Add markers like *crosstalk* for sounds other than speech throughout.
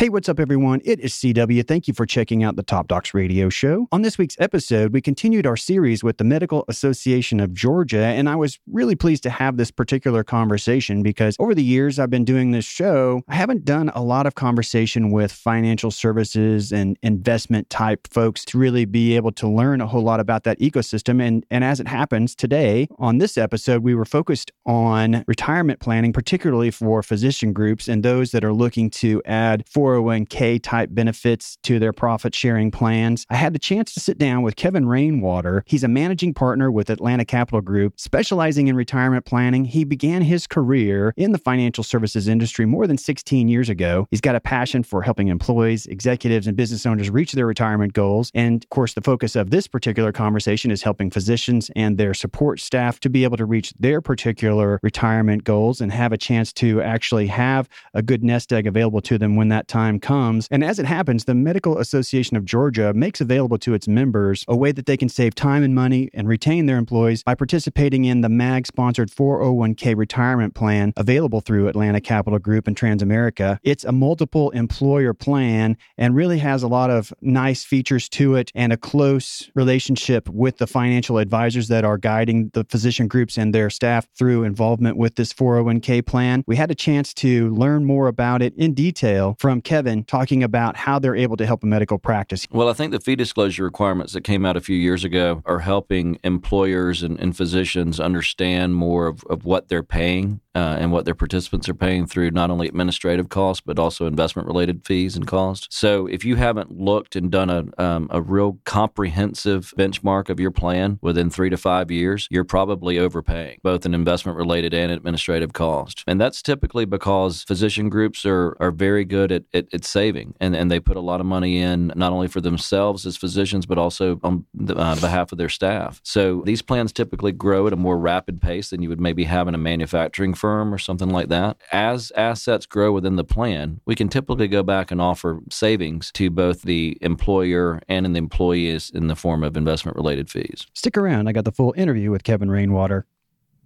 Hey, what's up, everyone? It is CW. Thank you for checking out the Top Docs radio show. On this week's episode, we continued our series with the Medical Association of Georgia, and I was really pleased to have this particular conversation because over the years I've been doing this show, I haven't done a lot of conversation with financial services and investment type folks to really be able to learn a whole lot about that ecosystem. And, and as it happens today, on this episode, we were focused on retirement planning, particularly for physician groups and those that are looking to add for 401k type benefits to their profit sharing plans. I had the chance to sit down with Kevin Rainwater. He's a managing partner with Atlanta Capital Group, specializing in retirement planning. He began his career in the financial services industry more than 16 years ago. He's got a passion for helping employees, executives, and business owners reach their retirement goals. And of course, the focus of this particular conversation is helping physicians and their support staff to be able to reach their particular retirement goals and have a chance to actually have a good nest egg available to them when that time time comes. And as it happens, the Medical Association of Georgia makes available to its members a way that they can save time and money and retain their employees by participating in the MAG sponsored 401k retirement plan available through Atlanta Capital Group and Transamerica. It's a multiple employer plan and really has a lot of nice features to it and a close relationship with the financial advisors that are guiding the physician groups and their staff through involvement with this 401k plan. We had a chance to learn more about it in detail from Kevin talking about how they're able to help a medical practice. Well, I think the fee disclosure requirements that came out a few years ago are helping employers and, and physicians understand more of, of what they're paying uh, and what their participants are paying through not only administrative costs but also investment related fees and costs. So if you haven't looked and done a um, a real comprehensive benchmark of your plan within three to five years, you're probably overpaying both in investment related and administrative cost. And that's typically because physician groups are are very good at, at, at saving and, and they put a lot of money in not only for themselves as physicians but also on the, uh, behalf of their staff. So these plans typically grow at a more rapid pace than you would maybe have in a manufacturing firm or something like that. As assets grow within the plan, we can typically go back and offer savings to both the employer and the employees in the form of investment related fees. Stick around. I got the full interview with Kevin Rainwater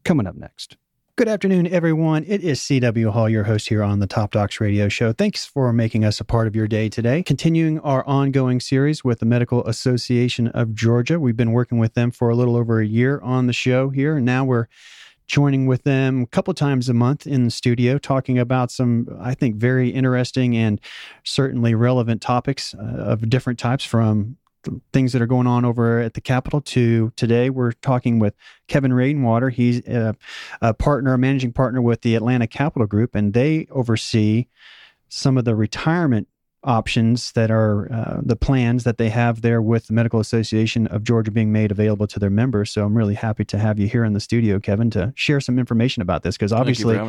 coming up next. Good afternoon, everyone. It is CW Hall, your host here on the Top Docs Radio Show. Thanks for making us a part of your day today. Continuing our ongoing series with the Medical Association of Georgia. We've been working with them for a little over a year on the show here, and now we're joining with them a couple times a month in the studio, talking about some, I think, very interesting and certainly relevant topics uh, of different types from things that are going on over at the Capitol to today. We're talking with Kevin Rainwater. He's a, a partner, a managing partner with the Atlanta Capital Group, and they oversee some of the retirement options that are uh, the plans that they have there with the Medical Association of Georgia being made available to their members. So I'm really happy to have you here in the studio, Kevin, to share some information about this because obviously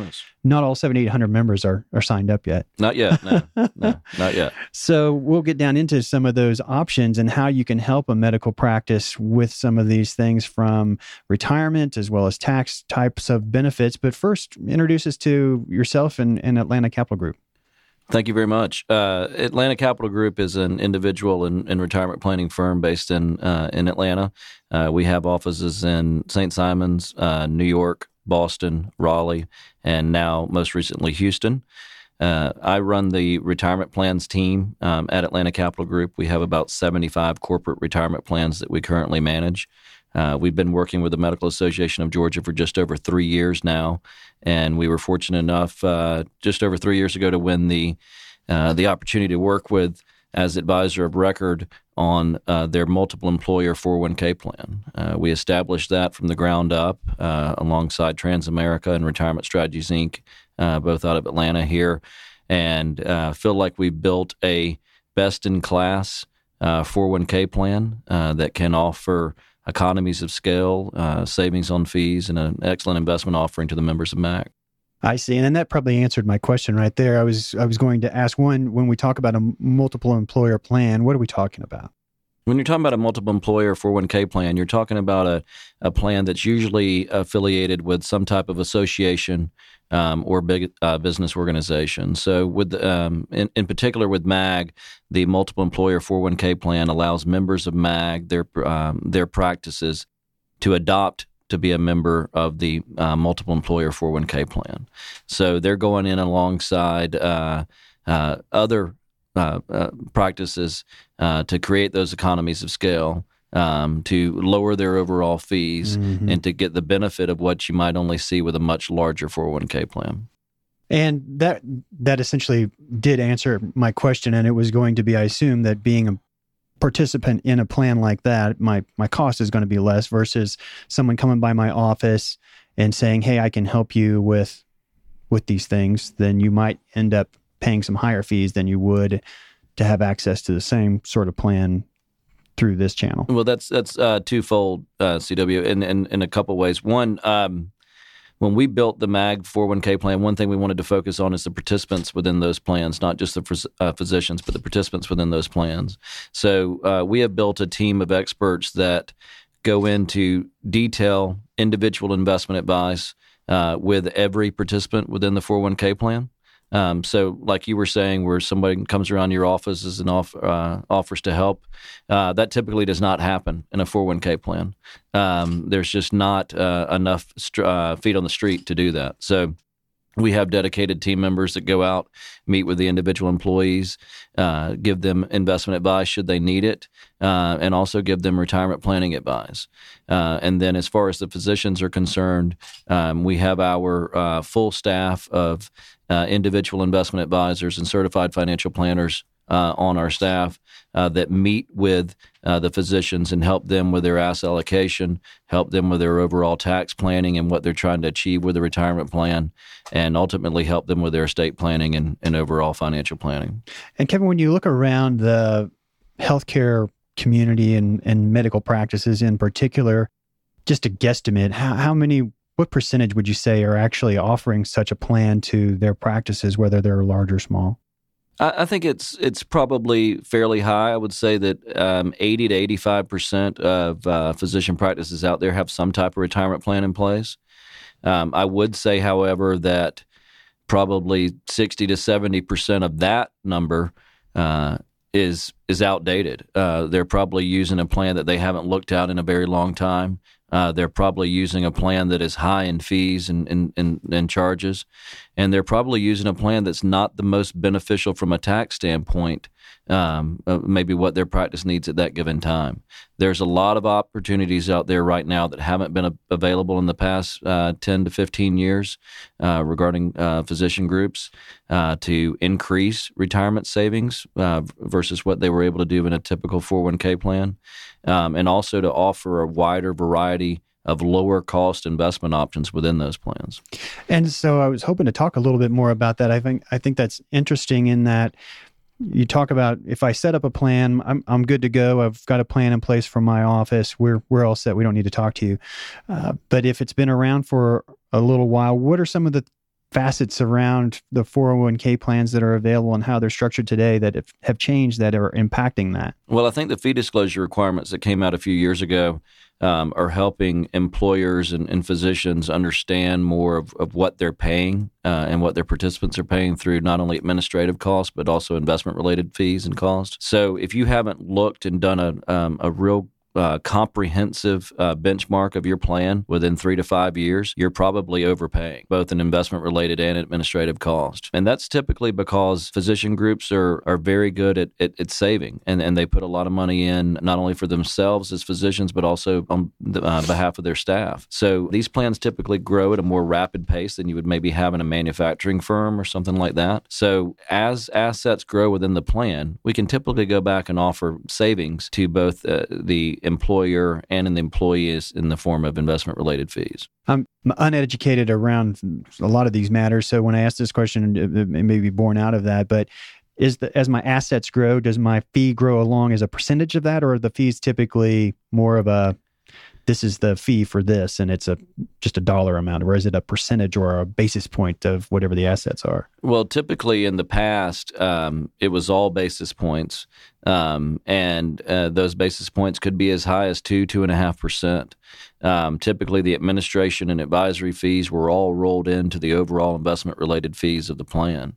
not all 7,800 members are, are signed up yet. Not yet. No, no, *laughs* not yet. So we'll get down into some of those options and how you can help a medical practice with some of these things from retirement as well as tax types of benefits. But first, introduce us to yourself and, and Atlanta Capital Group. Thank you very much. Uh, Atlanta Capital Group is an individual and, retirement planning firm based in uh, in Atlanta. Uh, we have offices in St. Simons, uh, New York, Boston, Raleigh, and now most recently Houston. Uh, I run the retirement plans team um, at Atlanta Capital Group. We have about 75 corporate retirement plans that we currently manage. Uh, we've been working with the Medical Association of Georgia for just over three years now, and we were fortunate enough uh, just over three years ago to win the uh, the opportunity to work with as advisor of record on uh, their multiple employer 401k plan. Uh, we established that from the ground up uh, alongside Transamerica and Retirement Strategies Inc., both out of Atlanta here, and feel like we've built a best in class 401k plan that can offer economies of scale, uh, savings on fees, and an excellent investment offering to the members of MAG. I see, and that probably answered my question right there. I was I was going to ask one when we talk about a multiple employer plan, what are we talking about? When you're talking about a multiple employer 401k plan, you're talking about a, a plan that's usually affiliated with some type of association um, or big uh, business organization. So, with um, in, in particular with MAG, the multiple employer 401k plan allows members of MAG their um, their practices to adopt to be a member of the uh, multiple employer 401k plan. So they're going in alongside uh, uh, other uh, uh, practices to create those economies of scale. Um, to lower their overall fees mm-hmm. and to get the benefit of what you might only see with a much larger 401k plan. And that that essentially did answer my question, and it was going to be, I assume, that being a participant in a plan like that, my my cost is going to be less versus someone coming by my office and saying, "Hey, I can help you with with these things." Then you might end up paying some higher fees than you would to have access to the same sort of plan through this channel. Well, that's that's uh, twofold, uh, CW, in, in in a couple ways. One, um, when we built the MAG 401k plan, one thing we wanted to focus on is the participants within those plans, not just the uh, physicians, but the participants within those plans. So uh, we have built a team of experts that go into detail individual investment advice uh, with every participant within the 401k plan. Um, so, like you were saying, where somebody comes around your office and off, uh, offers to help, uh, that typically does not happen in a 401k plan. Um, there's just not uh, enough st- uh, feet on the street to do that. So, we have dedicated team members that go out, meet with the individual employees, uh, give them investment advice should they need it, uh, and also give them retirement planning advice. Uh, and then, as far as the physicians are concerned, um, we have our uh, full staff of uh, individual investment advisors and certified financial planners uh, on our staff uh, that meet with uh, the physicians and help them with their asset allocation, help them with their overall tax planning and what they're trying to achieve with the retirement plan, and ultimately help them with their estate planning and, and overall financial planning. And Kevin, when you look around the healthcare community and, and medical practices in particular, just a guesstimate, how, how many what percentage would you say are actually offering such a plan to their practices, whether they're large or small? I, think it's it's probably fairly high. I would say that um, eighty to eighty five percent of uh, physician practices out there have some type of retirement plan in place. Um, I would say, however, that probably sixty to seventy percent of that number uh, is is outdated. Uh, they're probably using a plan that they haven't looked at in a very long time. Uh, they're probably using a plan that is high in fees and, and, and, and, charges. And they're probably using a plan that's not the most beneficial from a tax standpoint um, uh, maybe what their practice needs at that given time. There's a lot of opportunities out there right now that haven't been a- available in the past uh, 10 to 15 years uh, regarding uh, physician groups uh, to increase retirement savings versus what they were able to do in a typical 401k plan, um, and also to offer a wider variety of lower cost investment options within those plans. And so I was hoping to talk a little bit more about that. I think I think that's interesting in that you talk about if I set up a plan, I'm I'm good to go. I've got a plan in place for my office. We're we're all set. We don't need to talk to you. Uh, but if it's been around for a little while, what are some of the facets around the 401k plans that are available and how they're structured today that have, changed that are impacting that? Well, I think the fee disclosure requirements that came out a few years ago um, are helping employers and, and, physicians understand more of, of what they're paying uh, and what their participants are paying through not only administrative costs but also investment related fees and costs. So if you haven't looked and done a, um, a real uh, comprehensive uh, benchmark of your plan within three to five years, you're probably overpaying both in investment related and administrative cost. And that's typically because physician groups are, are very good at, at, at, saving and, and they put a lot of money in not only for themselves as physicians, but also on the, uh, behalf of their staff. So these plans typically grow at a more rapid pace than you would maybe have in a manufacturing firm or something like that. So as assets grow within the plan, we can typically go back and offer savings to both uh, the employer and in the employees in the form of investment related fees. I'm uneducated around a lot of these matters. So when I ask this question, it may be born out of that. But is the as my assets grow, does my fee grow along as a percentage of that, or are the fees typically more of a this is the fee for this and it's a just a dollar amount or is it a percentage or a basis point of whatever the assets are? Well typically in the past um, it was all basis points um, and uh, those basis points could be as high as two two and a half percent. Um, typically the administration and advisory fees were all rolled into the overall investment related fees of the plan.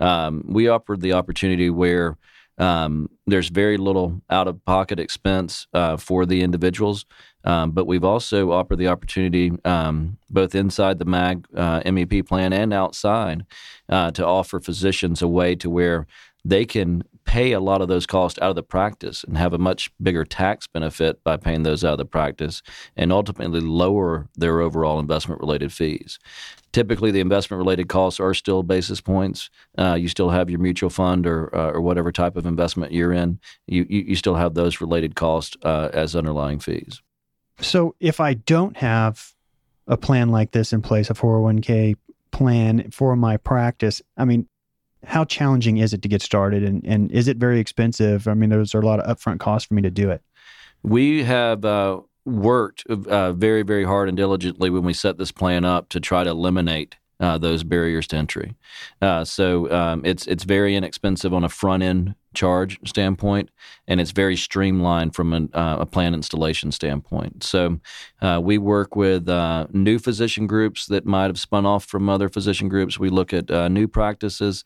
Um, we offered the opportunity where um, there's very little out of pocket expense uh, for the individuals. Um, but we've also offered the opportunity, um, both inside the MAG uh, MEP plan and outside, uh, to offer physicians a way to where they can pay a lot of those costs out of the practice and have a much bigger tax benefit by paying those out of the practice and ultimately lower their overall investment related fees. Typically, the investment related costs are still basis points. Uh, you still have your mutual fund or, uh, or whatever type of investment you're in. You, you, you still have those related costs uh, as underlying fees. So if I don't have a plan like this in place, a 401k plan for my practice, I mean, how challenging is it to get started and, and is it very expensive? I mean, there's a lot of upfront costs for me to do it. We have uh, worked uh, very, very hard and diligently when we set this plan up to try to eliminate uh, those barriers to entry. Uh, so um, it's it's very inexpensive on a front end charge standpoint, and it's very streamlined from an, uh, a plan installation standpoint. So uh, we work with uh, new physician groups that might have spun off from other physician groups. We look at uh, new practices,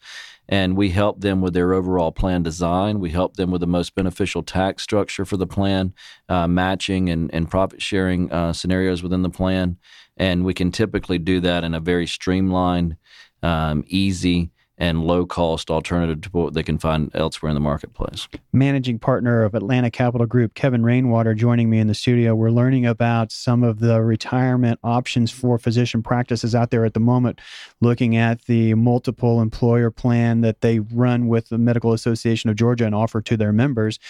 and we help them with their overall plan design. We help them with the most beneficial tax structure for the plan, matching and, and profit sharing scenarios within the plan and we can typically do that in a very streamlined, um, easy, and low cost alternative to what they can find elsewhere in the marketplace. Managing partner of Atlanta Capital Group, Kevin Rainwater, joining me in the studio. We're learning about some of the retirement options for physician practices out there at the moment, looking at the multiple employer plan that they run with the Medical Association of Georgia and offer to their members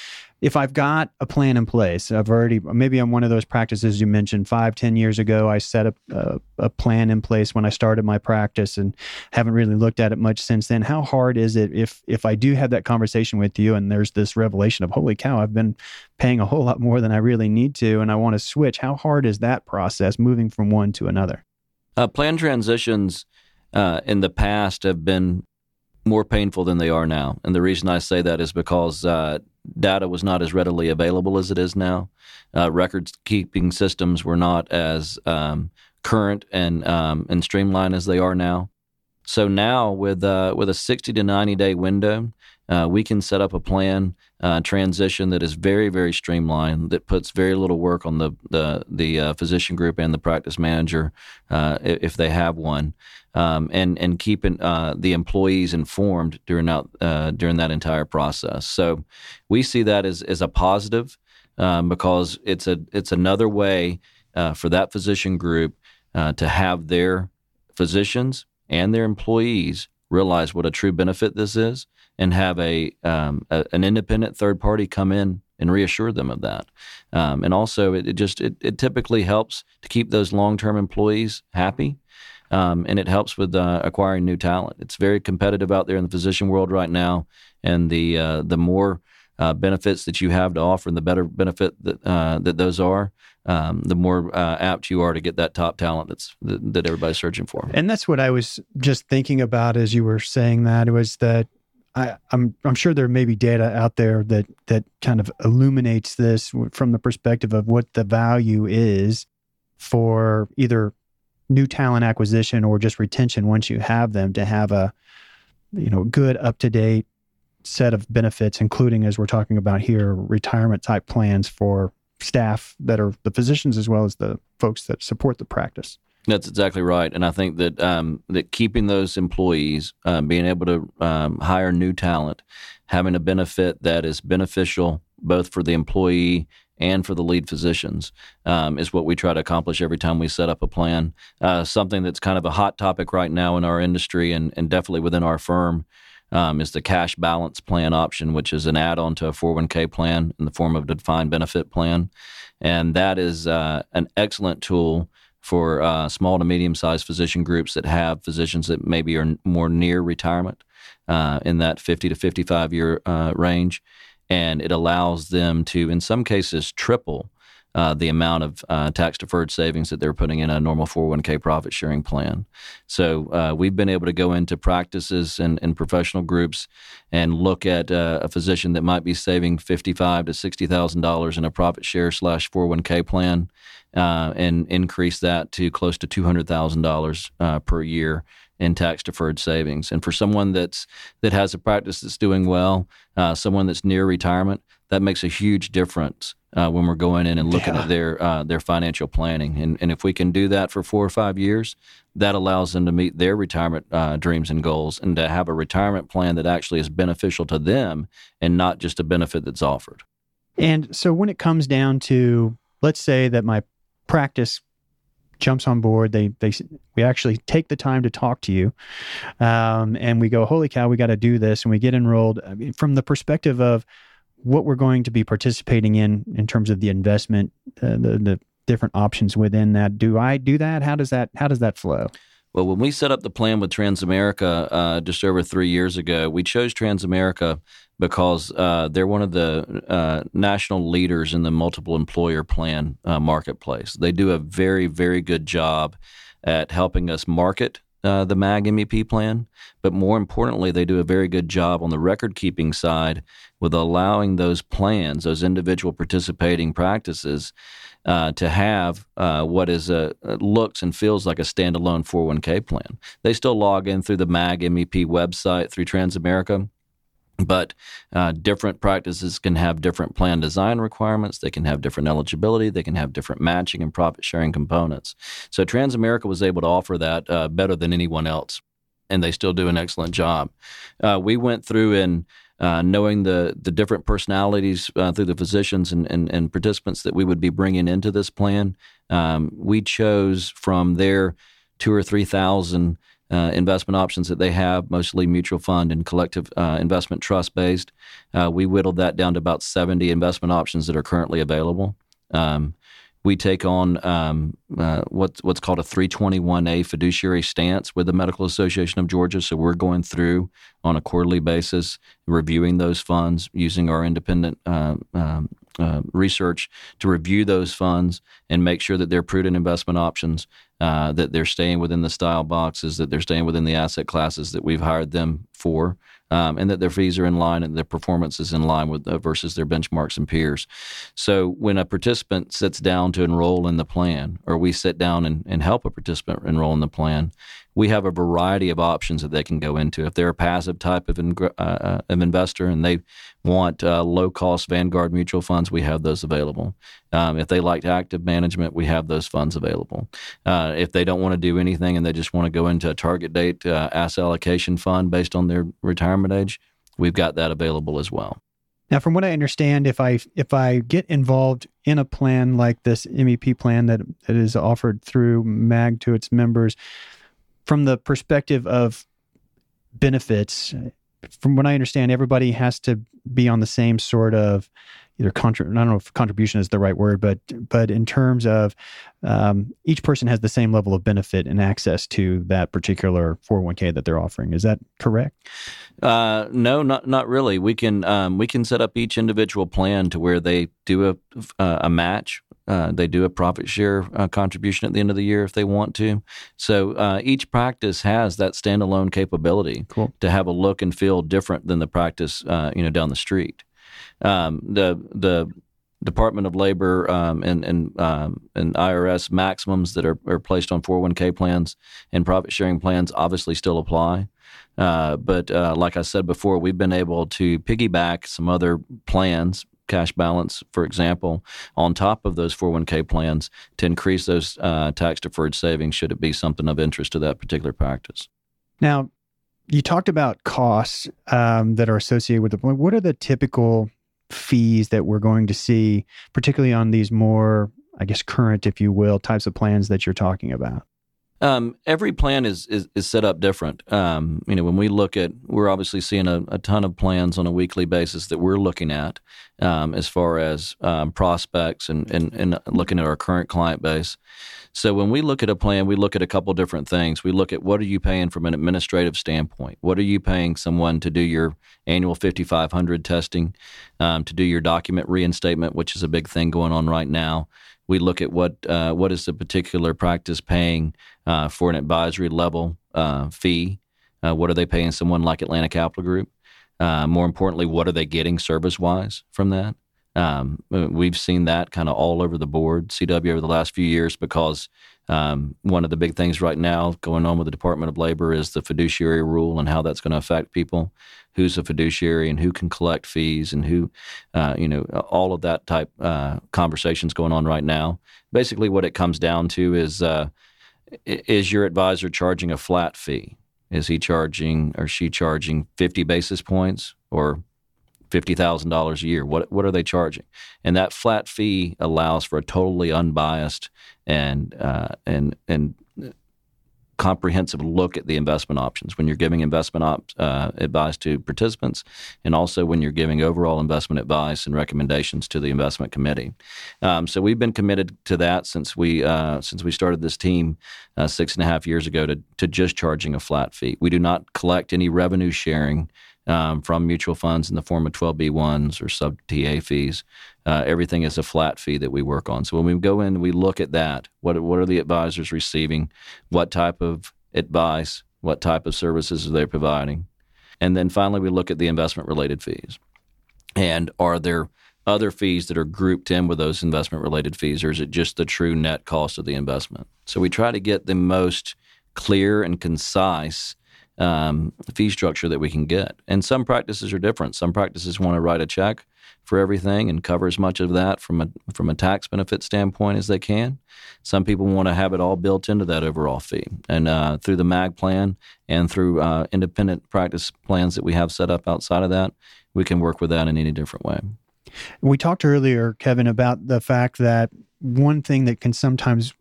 if I've got a plan in place, I've already maybe I'm one of those practices you mentioned five, ten years ago. I set up a, a, plan in place when I started my practice and haven't really looked at it much since then. How hard is it if if I do have that conversation with you and there's this revelation of holy cow, I've been paying a whole lot more than I really need to, and I want to switch. How hard is that process moving from one to another? Uh, plan transitions uh, in the past have been more painful than they are now. And the reason I say that is because uh, data was not as readily available as it is now. Uh, records keeping systems were not as um, current and um, and streamlined as they are now. So now with uh, with a 60 to 90 day window, uh, we can set up a plan uh, transition that is very very streamlined that puts very little work on the the the uh, physician group and the practice manager uh, if they have one um, and and keeping uh, the employees informed during that uh, during that entire process. So we see that as as a positive um, because it's a it's another way for that physician group to have their physicians and their employees realize what a true benefit this is and have a, um, a an independent third party come in and reassure them of that. Um, and also, it, it just it, it typically helps to keep those long term employees happy um, and it helps with uh, acquiring new talent. It's very competitive out there in the physician world right now, and the uh, the more uh, benefits that you have to offer, and the better benefit that uh, that those are, um, the more uh, apt you are to get that top talent that's that, that everybody's searching for. And that's what I was just thinking about as you were saying that was that I, I'm I'm sure there may be data out there that that kind of illuminates this from the perspective of what the value is for either new talent acquisition or just retention once you have them to have a you know good up to date set of benefits including as we're talking about here retirement type plans for staff that are the physicians as well as the folks that support the practice that's exactly right, and I think that um, that keeping those employees, um, being able to um, hire new talent, having a benefit that is beneficial both for the employee and for the lead physicians um, is what we try to accomplish every time we set up a plan. Uh, something that's kind of a hot topic right now in our industry and, and definitely within our firm um, is the cash balance plan option, which is an add on to a 401k plan in the form of a defined benefit plan. And that is uh, an excellent tool for uh, small to medium sized physician groups that have physicians that maybe are more near retirement uh, in that 50 to 55 year uh, range and it allows them to, in some cases, triple uh, the amount of uh, tax deferred savings that they're putting in a normal 401k profit sharing plan. So uh, we've been able to go into practices and, and professional groups and look at uh, a physician that might be saving fifty-five to sixty thousand dollars in a profit share slash 401k plan, uh, and increase that to close to two hundred thousand dollars uh, per year in tax deferred savings. And for someone that's that has a practice that's doing well, uh, someone that's near retirement, that makes a huge difference uh, when we're going in and looking yeah. at their uh, their financial planning. And and if we can do that for four or five years, that allows them to meet their retirement uh, dreams and goals, and to have a retirement plan that actually is beneficial to them and not just a benefit that's offered. And so when it comes down to, let's say that my practice jumps on board. They they we actually take the time to talk to you, um, and we go, holy cow, we got to do this, and we get enrolled. I mean, from the perspective of what we're going to be participating in in terms of the investment, uh, the the different options within that. Do I do that? How does that how does that flow? Well, when we set up the plan with Transamerica uh, just over three years ago, we chose Transamerica because uh, they're one of the uh, national leaders in the multiple employer plan uh, marketplace. They do a very, very good job at helping us market uh, the MAG MEP plan, but more importantly, they do a very good job on the record keeping side with allowing those plans, those individual participating practices, uh, to have uh, what is a looks and feels like a standalone 401k plan. They still log in through the MAG MEP website through Transamerica. But uh, different practices can have different plan design requirements. They can have different eligibility. They can have different matching and profit sharing components. So Transamerica was able to offer that uh, better than anyone else, and they still do an excellent job. Uh, we went through and uh, knowing the the different personalities uh, through the physicians and, and, and, participants that we would be bringing into this plan, um, we chose from their two or three thousand uh, investment options that they have, mostly mutual fund and collective uh, investment trust based. Uh, we whittled that down to about seventy investment options that are currently available. Um, we take on um, uh, what's what's called a 321A fiduciary stance with the Medical Association of Georgia. So we're going through on a quarterly basis, reviewing those funds using our independent uh, um, uh, research to review those funds and make sure that they're prudent investment options, uh, that they're staying within the style boxes, that they're staying within the asset classes that we've hired them for, um, and that their fees are in line and their performance is in line with uh, versus their benchmarks and peers. So when a participant sits down to enroll in the plan, or we sit down and, and help a participant enroll in the plan, we have a variety of options that they can go into. If they're a passive type of, uh, uh, of investor and they want uh, low cost Vanguard mutual funds, we have those available. Um, if they like active management, we have those funds available. Uh, if they don't want to do anything and they just want to go into a target date uh, asset allocation fund based on their retirement age, we've got that available as well. Now, from what I understand, if I if I get involved in a plan like this MEP plan that that is offered through MAG to its members, from the perspective of benefits, from what I understand, everybody has to be on the same sort of either contra- I don't know if contribution is the right word, but but in terms of um, each person has the same level of benefit and access to that particular 401k that they're offering. Is that correct? Uh, no, not not really. We can um, we can set up each individual plan to where they do a a match uh, they do a profit share uh, contribution at the end of the year if they want to. So uh, each practice has that standalone capability cool. to have a look and feel different than the practice, uh, you know, down the street. Um, the the Department of Labor um, and and um, and IRS maximums that are, are placed on 401k plans and profit sharing plans obviously still apply. Uh, but uh, like I said before, we've been able to piggyback some other plans cash balance, for example, on top of those 401k plans to increase those uh, tax deferred savings should it be something of interest to that particular practice. Now, you talked about costs um, that are associated with the plan. What are the typical fees that we're going to see, particularly on these more, I guess, current, if you will, types of plans that you're talking about? Um, every plan is, is, is set up different. Um, you know, when we look at, we're obviously seeing a, a, ton of plans on a weekly basis that we're looking at um, as far as um, prospects and, and, and looking at our current client base. So when we look at a plan, we look at a couple different things. We look at what are you paying from an administrative standpoint? What are you paying someone to do your annual 5500 testing, um, to do your document reinstatement, which is a big thing going on right now? We look at what uh, what is the particular practice paying uh, for an advisory level uh, fee. Uh, what are they paying someone like Atlanta Capital Group? Uh, more importantly, what are they getting service wise from that? Um, we've seen that kind of all over the board, CW, over the last few years because um, one of the big things right now going on with the Department of Labor is the fiduciary rule and how that's going to affect people. Who's a fiduciary and who can collect fees and who, uh, you know, all of that type uh, conversations going on right now. Basically, what it comes down to is uh, is your advisor charging a flat fee? Is he charging or she charging 50 basis points or fifty thousand dollars a year. What what are they charging? And that flat fee allows for a totally unbiased and uh, and and comprehensive look at the investment options when you're giving investment op, uh, advice to participants, and also when you're giving overall investment advice and recommendations to the investment committee. Um, so we've been committed to that since we uh, since we started this team uh, six and a half years ago to to just charging a flat fee. We do not collect any revenue sharing um, from mutual funds in the form of 12B1s or sub TA fees. Uh, everything is a flat fee that we work on. So when we go in, we look at that. What, what are the advisors receiving? What type of advice? What type of services are they providing? And then finally, we look at the investment related fees. And are there other fees that are grouped in with those investment related fees, or is it just the true net cost of the investment? So we try to get the most clear and concise um, fee structure that we can get. And some practices are different. Some practices want to write a check for everything and cover as much of that from a from a tax benefit standpoint as they can. Some people want to have it all built into that overall fee, and uh, through the MAG plan and through uh, independent practice plans that we have set up outside of that, we can work with that in any different way. We talked earlier, Kevin, about the fact that one thing that can sometimes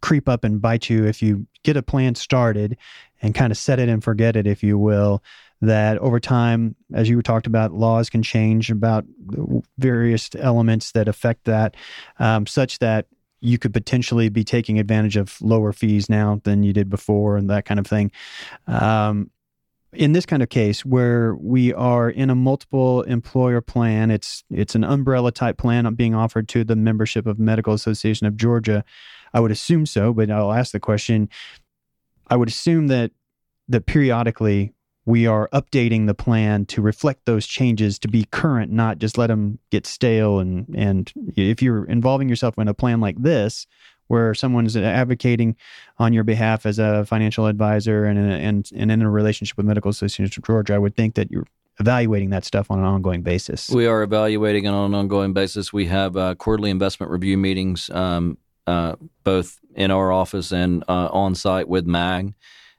creep up and bite you if you get a plan started and kind of set it and forget it, if you will. That over time, as you talked about, laws can change about various elements that affect that, um, such that you could potentially be taking advantage of lower fees now than you did before, and that kind of thing. Um, in this kind of case where we are in a multiple employer plan it's it's an umbrella type plan being offered to the membership of medical association of georgia i would assume so but i'll ask the question I would assume that that periodically we are updating the plan to reflect those changes to be current, not just let them get stale. And and if you're involving yourself in a plan like this, where someone is advocating on your behalf as a financial advisor and and and in a relationship with Medical Association of Georgia, I would think that you're evaluating that stuff on an ongoing basis. We are evaluating it on an ongoing basis. We have uh, quarterly investment review meetings. Um, uh, both in our office and uh, on site with MAG.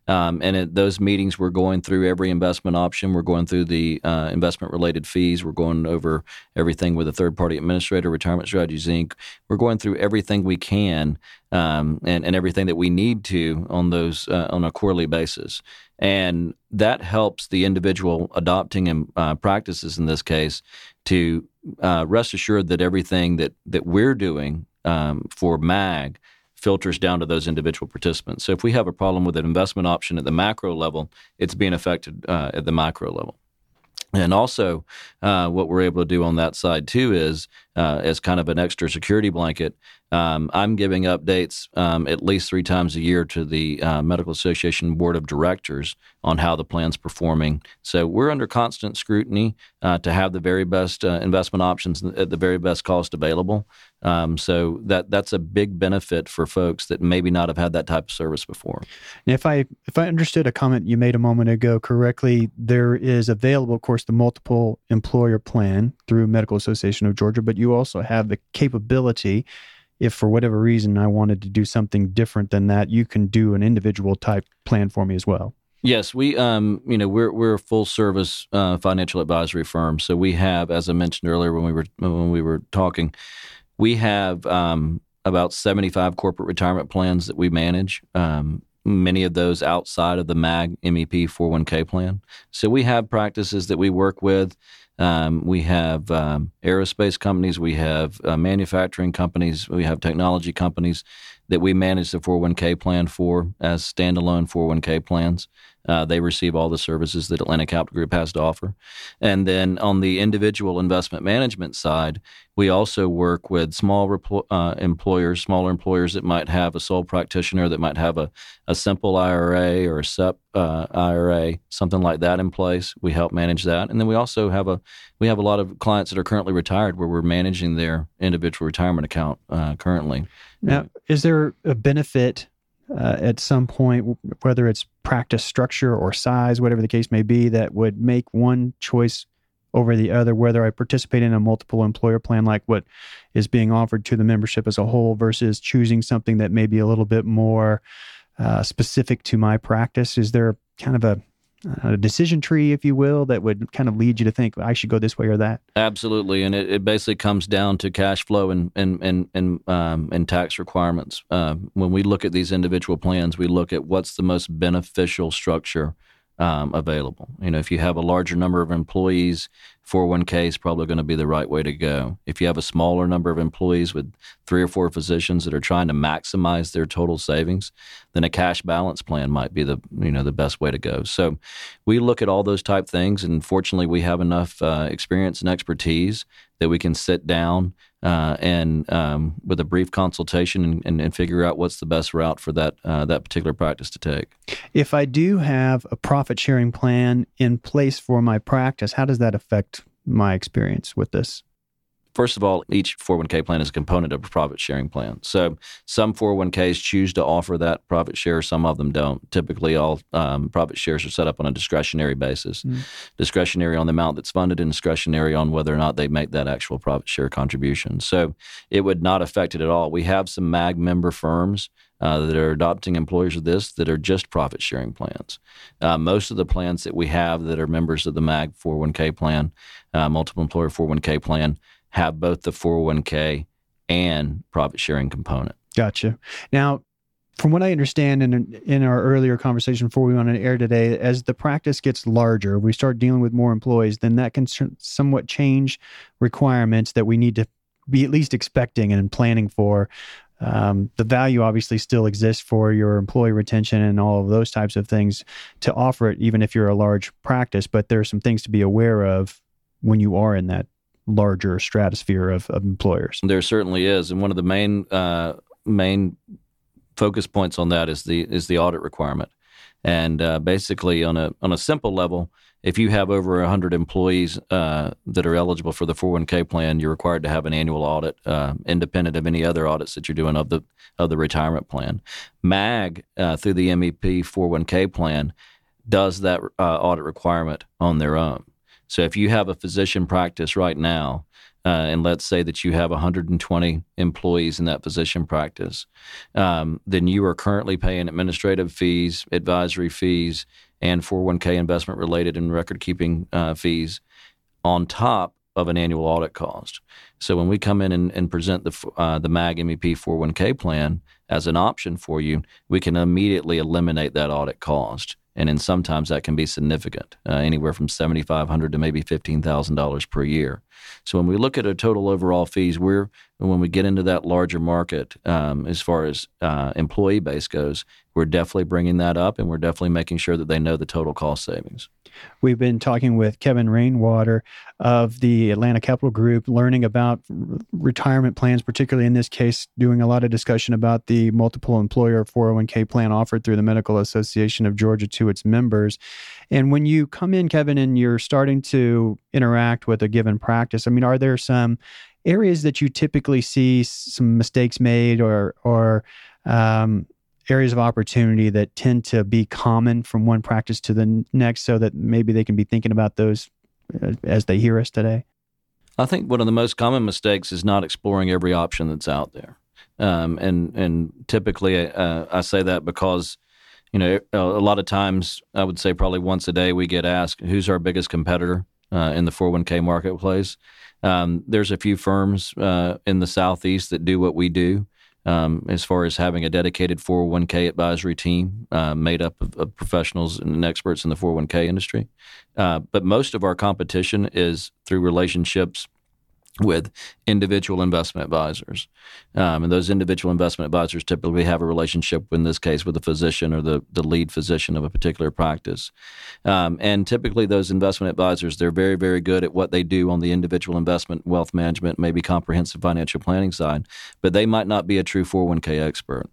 Um, and at those meetings, we're going through every investment option. We're going through the uh, investment related fees. We're going over everything with a third party administrator, Retirement Strategies Inc. We're going through everything we can um, and, and everything that we need to on those uh, on a quarterly basis. And that helps the individual adopting and uh, practices in this case to uh, rest assured that everything that, that we're doing um, for MAG filters down to those individual participants. So if we have a problem with an investment option at the macro level, it's being affected uh, at the micro level. And also, uh, what we're able to do on that side too is, uh, as kind of an extra security blanket, um, I'm giving updates um, at least three times a year to the uh, Medical Association Board of Directors on how the plan's performing. So we're under constant scrutiny uh, to have the very best uh, investment options at the very best cost available. Um, so that that's a big benefit for folks that maybe not have had that type of service before. if I if I understood a comment you made a moment ago correctly, there is available, of course, the multiple employer plan through Medical Association of Georgia, but you also have the capability if for whatever reason I wanted to do something different than that, you can do an individual type plan for me as well. Yes, we um you know we're we're a full service uh, financial advisory firm, so we have, as I mentioned earlier when we were when we were talking, we have um, about seventy five corporate retirement plans that we manage. Um, many of those outside of the MAG MEP 401k plan. So we have practices that we work with. Um, we have um, aerospace companies, we have uh, manufacturing companies, we have technology companies that we manage the 401k plan for as standalone 401k plans. Uh, they receive all the services that Atlanta Capital Group has to offer. And then on the individual investment management side, we also work with small repl- uh, employers, smaller employers that might have a sole practitioner, that might have a, a simple IRA or a SEP uh, IRA, something like that in place. We help manage that. And then we also have a we have a lot of clients that are currently retired where we're managing their individual retirement account uh, currently. Now, is there a benefit uh, at some point, whether it's practice structure or size, whatever the case may be, that would make one choice over the other, whether I participate in a multiple employer plan like what is being offered to the membership as a whole versus choosing something that may be a little bit more uh, specific to my practice? Is there kind of a a decision tree, if you will, that would kind of lead you to think I should go this way or that. Absolutely, and it, it basically comes down to cash flow and and and and, um, and tax requirements. Uh, when we look at these individual plans, we look at what's the most beneficial structure um, available. You know, if you have a larger number of employees, 401k is probably going to be the right way to go. If you have a smaller number of employees with three or four physicians that are trying to maximize their total savings, then a cash balance plan might be the you know the best way to go. So, we look at all those type things, and fortunately, we have enough uh, experience and expertise that we can sit down uh, and um, with a brief consultation and, and, and, figure out what's the best route for that uh, that particular practice to take. If I do have a profit sharing plan in place for my practice, how does that affect my experience with this? First of all, each 401k plan is a component of a profit sharing plan. So some 401ks choose to offer that profit share, some of them don't. Typically, all um, profit shares are set up on a discretionary basis mm. discretionary on the amount that's funded and discretionary on whether or not they make that actual profit share contribution. So it would not affect it at all. We have some MAG member firms uh, that are adopting employers of this that are just profit sharing plans. Uh, most of the plans that we have that are members of the MAG 401k plan, uh, multiple employer 401k plan, have both the 401k and profit sharing component. Gotcha. Now, from what I understand in in our earlier conversation before we went on air today, as the practice gets larger, we start dealing with more employees, then that can somewhat change requirements that we need to be at least expecting and planning for. Um, the value obviously still exists for your employee retention and all of those types of things to offer it, even if you're a large practice. But there are some things to be aware of when you are in that larger stratosphere of, of employers. There certainly is, and one of the main uh, main focus points on that is the is the audit requirement. And uh, basically, on a on a simple level, if you have over 100 employees uh, that are eligible for the 401k plan, you're required to have an annual audit, uh, independent of any other audits that you're doing of the of the retirement plan. MAG uh, through the MEP 401k plan does that uh, audit requirement on their own. So if you have a physician practice right now, uh, and let's say that you have 120 employees in that physician practice, um, then you are currently paying administrative fees, advisory fees, and 401k investment related and record keeping uh, fees on top of an annual audit cost. So when we come in and, and present the uh, the MAG MEP 401k plan as an option for you, we can immediately eliminate that audit cost and then sometimes that can be significant, uh, anywhere from seventy five hundred to maybe fifteen thousand dollars per year. So when we look at a total overall fees, we're when we get into that larger market, um, as far as uh, employee base goes, we're definitely bringing that up, and we're definitely making sure that they know the total cost savings. We've been talking with Kevin Rainwater of the Atlanta Capital Group, learning about retirement plans, particularly in this case, doing a lot of discussion about the multiple employer 401k plan offered through the Medical Association of Georgia to its members. And when you come in, Kevin, and you're starting to interact with a given practice, I mean, are there some areas that you typically see some mistakes made or, or, um, areas of opportunity that tend to be common from one practice to the next so that maybe they can be thinking about those uh, as they hear us today? I think one of the most common mistakes is not exploring every option that's out there. Um, and and typically, uh, I say that because you know a, lot of times I would say probably once a day we get asked who's our biggest competitor uh, in the 401k marketplace. Um, there's a few firms uh, in the southeast that do what we do, um, as far as having a dedicated 401k advisory team uh, made up of, of, professionals and experts in the 401k industry. Uh, but most of our competition is through relationships with individual investment advisors. Um, and those individual investment advisors typically have a relationship, in this case, with the physician or the, the lead physician of a particular practice. Um, and typically, those investment advisors, they're very, very good at what they do on the individual investment, wealth management, maybe comprehensive financial planning side, but they might not be a true 401k expert.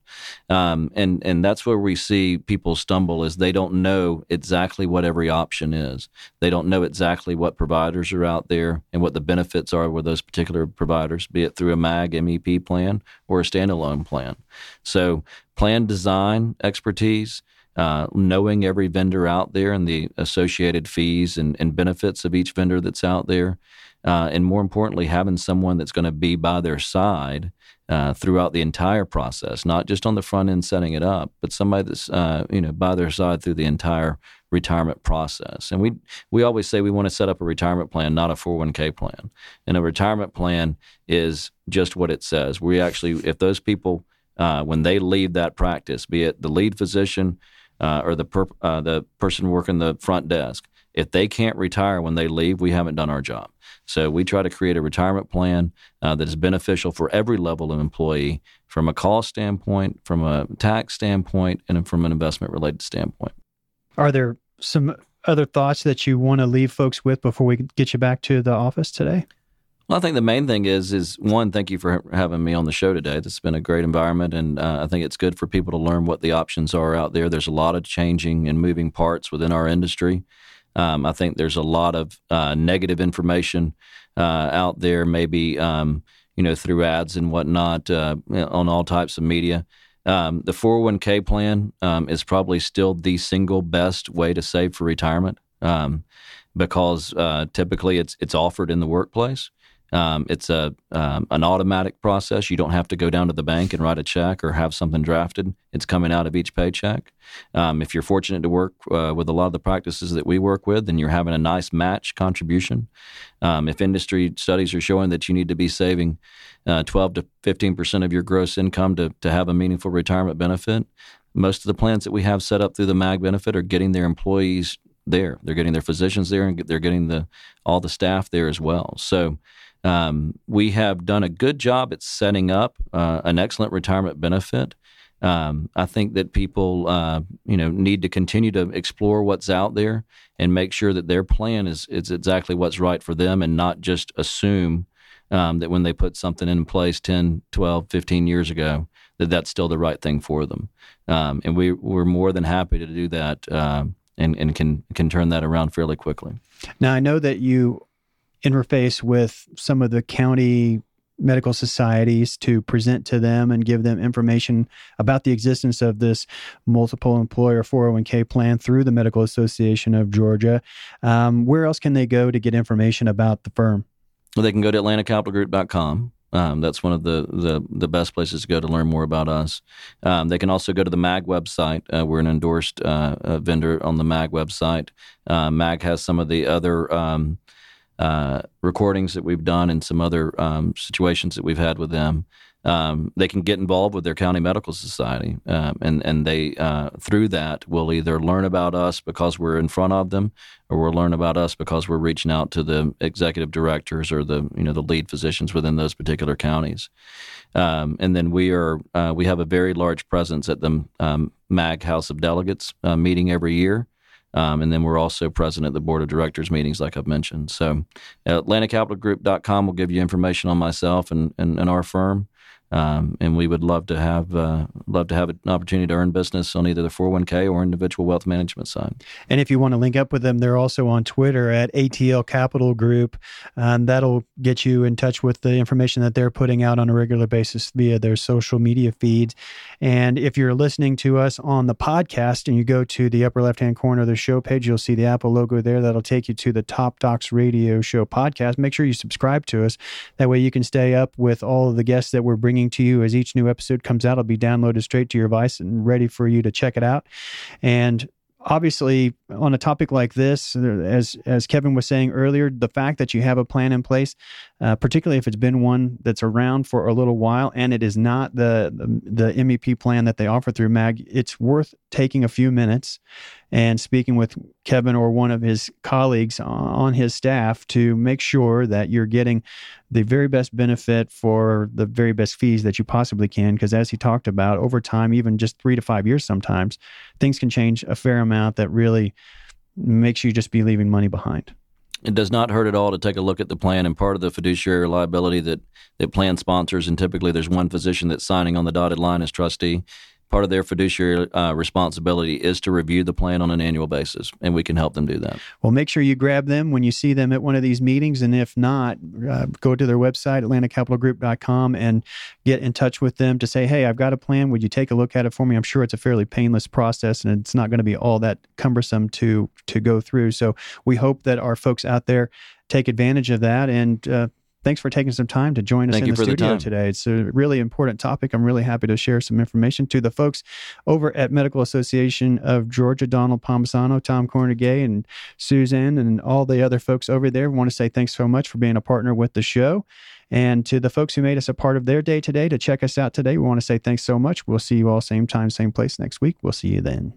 Um, and, and that's where we see people stumble is they don't know exactly what every option is. They don't know exactly what providers are out there and what the benefits are with those those particular providers, be it through a MAG MEP plan or a standalone plan. So, plan design expertise, uh, knowing every vendor out there and the associated fees and, and benefits of each vendor that's out there, uh, and more importantly, having someone that's going to be by their side uh, throughout the entire process, not just on the front end setting it up, but somebody that's uh, you know by their side through the entire retirement process. And we we always say we want to set up a retirement plan, not a 401k plan. And a retirement plan is just what it says. We actually, if those people uh, when they leave that practice, be it the lead physician uh, or the per, uh, the person working the front desk, if they can't retire when they leave, we haven't done our job. So we try to create a retirement plan uh, that is beneficial for every level of employee from a cost standpoint, from a tax standpoint, and from an investment related standpoint. Are there some other thoughts that you want to leave folks with before we get you back to the office today? Well, I think the main thing is is one. Thank you for having me on the show today. This has been a great environment, and uh, I think it's good for people to learn what the options are out there. There's a lot of changing and moving parts within our industry. Um, I think there's a lot of uh, negative information uh, out there, maybe um, you know through ads and whatnot uh, on all types of media. Um, the 401k plan um, is probably still the single best way to save for retirement um, because uh, typically it's it's offered in the workplace. Um, it's a um, an automatic process. You don't have to go down to the bank and write a check or have something drafted. It's coming out of each paycheck. Um, if you're fortunate to work uh, with a lot of the practices that we work with, then you're having a nice match contribution. Um, if industry studies are showing that you need to be saving uh, 12 to 15 percent of your gross income to to have a meaningful retirement benefit, most of the plans that we have set up through the MAG benefit are getting their employees there. They're getting their physicians there, and they're getting the all the staff there as well. So um, we have done a good job at setting up uh, an excellent retirement benefit. Um, I think that people, uh, you know, need to continue to explore what's out there and make sure that their plan is is exactly what's right for them, and not just assume um, that when they put something in place 10, 12, 15 years ago, that that's still the right thing for them. Um, and we we're more than happy to do that. Uh, and, and can can turn that around fairly quickly. Now I know that you interface with some of the county medical societies to present to them and give them information about the existence of this multiple employer 401k plan through the Medical Association of Georgia. Um, where else can they go to get information about the firm? Well, they can go to atlantacapitalgroup.com. Um, that's one of the, the, the best places to go to learn more about us. Um, they can also go to the MAG website. Uh, we're an endorsed uh, vendor on the MAG website. Uh, MAG has some of the other um, uh, recordings that we've done and some other um, situations that we've had with them. Um, they can get involved with their county medical society, um, and and they uh, through that will either learn about us because we're in front of them, or we'll learn about us because we're reaching out to the executive directors or the you know the lead physicians within those particular counties. Um, and then we are uh, we have a very large presence at the um, MAG House of Delegates uh, meeting every year. Um, and then we're also present at the board of directors meetings, like I've mentioned. So, AtlantaCapitalGroup.com will give you information on myself and, and, and our firm. Um, and we would love to have uh, love to have an opportunity to earn business on either the 401k or individual wealth management side. And if you want to link up with them, they're also on Twitter at ATL Capital Group, and that'll get you in touch with the information that they're putting out on a regular basis via their social media feeds. And if you're listening to us on the podcast and you go to the upper left hand corner of the show page, you'll see the Apple logo there. That'll take you to the Top Docs Radio Show podcast. Make sure you subscribe to us. That way you can stay up with all of the guests that we're bringing bringing to you as each new episode comes out. It'll be downloaded straight to your device and ready for you to check it out. And obviously on a topic like this as as kevin was saying earlier the fact that you have a plan in place uh, particularly if it's been one that's around for a little while and it is not the, the, the mep plan that they offer through mag it's worth taking a few minutes and speaking with Kevin or one of his colleagues on his staff to make sure that you're getting the very best benefit for the very best fees that you possibly can. Because as he talked about, over time, even just three to five years sometimes, things can change a fair amount that really makes you just be leaving money behind. It does not hurt at all to take a look at the plan and part of the fiduciary liability that, that plan sponsors, and typically there's one physician that's signing on the dotted line as trustee part of their fiduciary uh, responsibility is to review the plan on an annual basis, and we can help them do that. Well, make sure you grab them when you see them at one of these meetings, and if not, uh, go to their website, atlantacapitalgroup.com, and get in touch with them to say, hey, I've got a plan. Would you take a look at it for me? I'm sure it's a fairly painless process, and it's not going to be all that cumbersome to to go through. So we hope that our folks out there take advantage of that and uh, thanks for taking some time to join us Thank in the studio the today. It's a really important topic. I'm really happy to share some information to the folks over at Medical Association of Georgia, Donald Palmisano, Tom Cornegay, and Suzanne, and all the other folks over there. We want to say thanks so much for being a partner with the show. And to the folks who made us a part of their day today to check us out today, we want to say thanks so much. We'll see you all same time, same place next week. We'll see you then.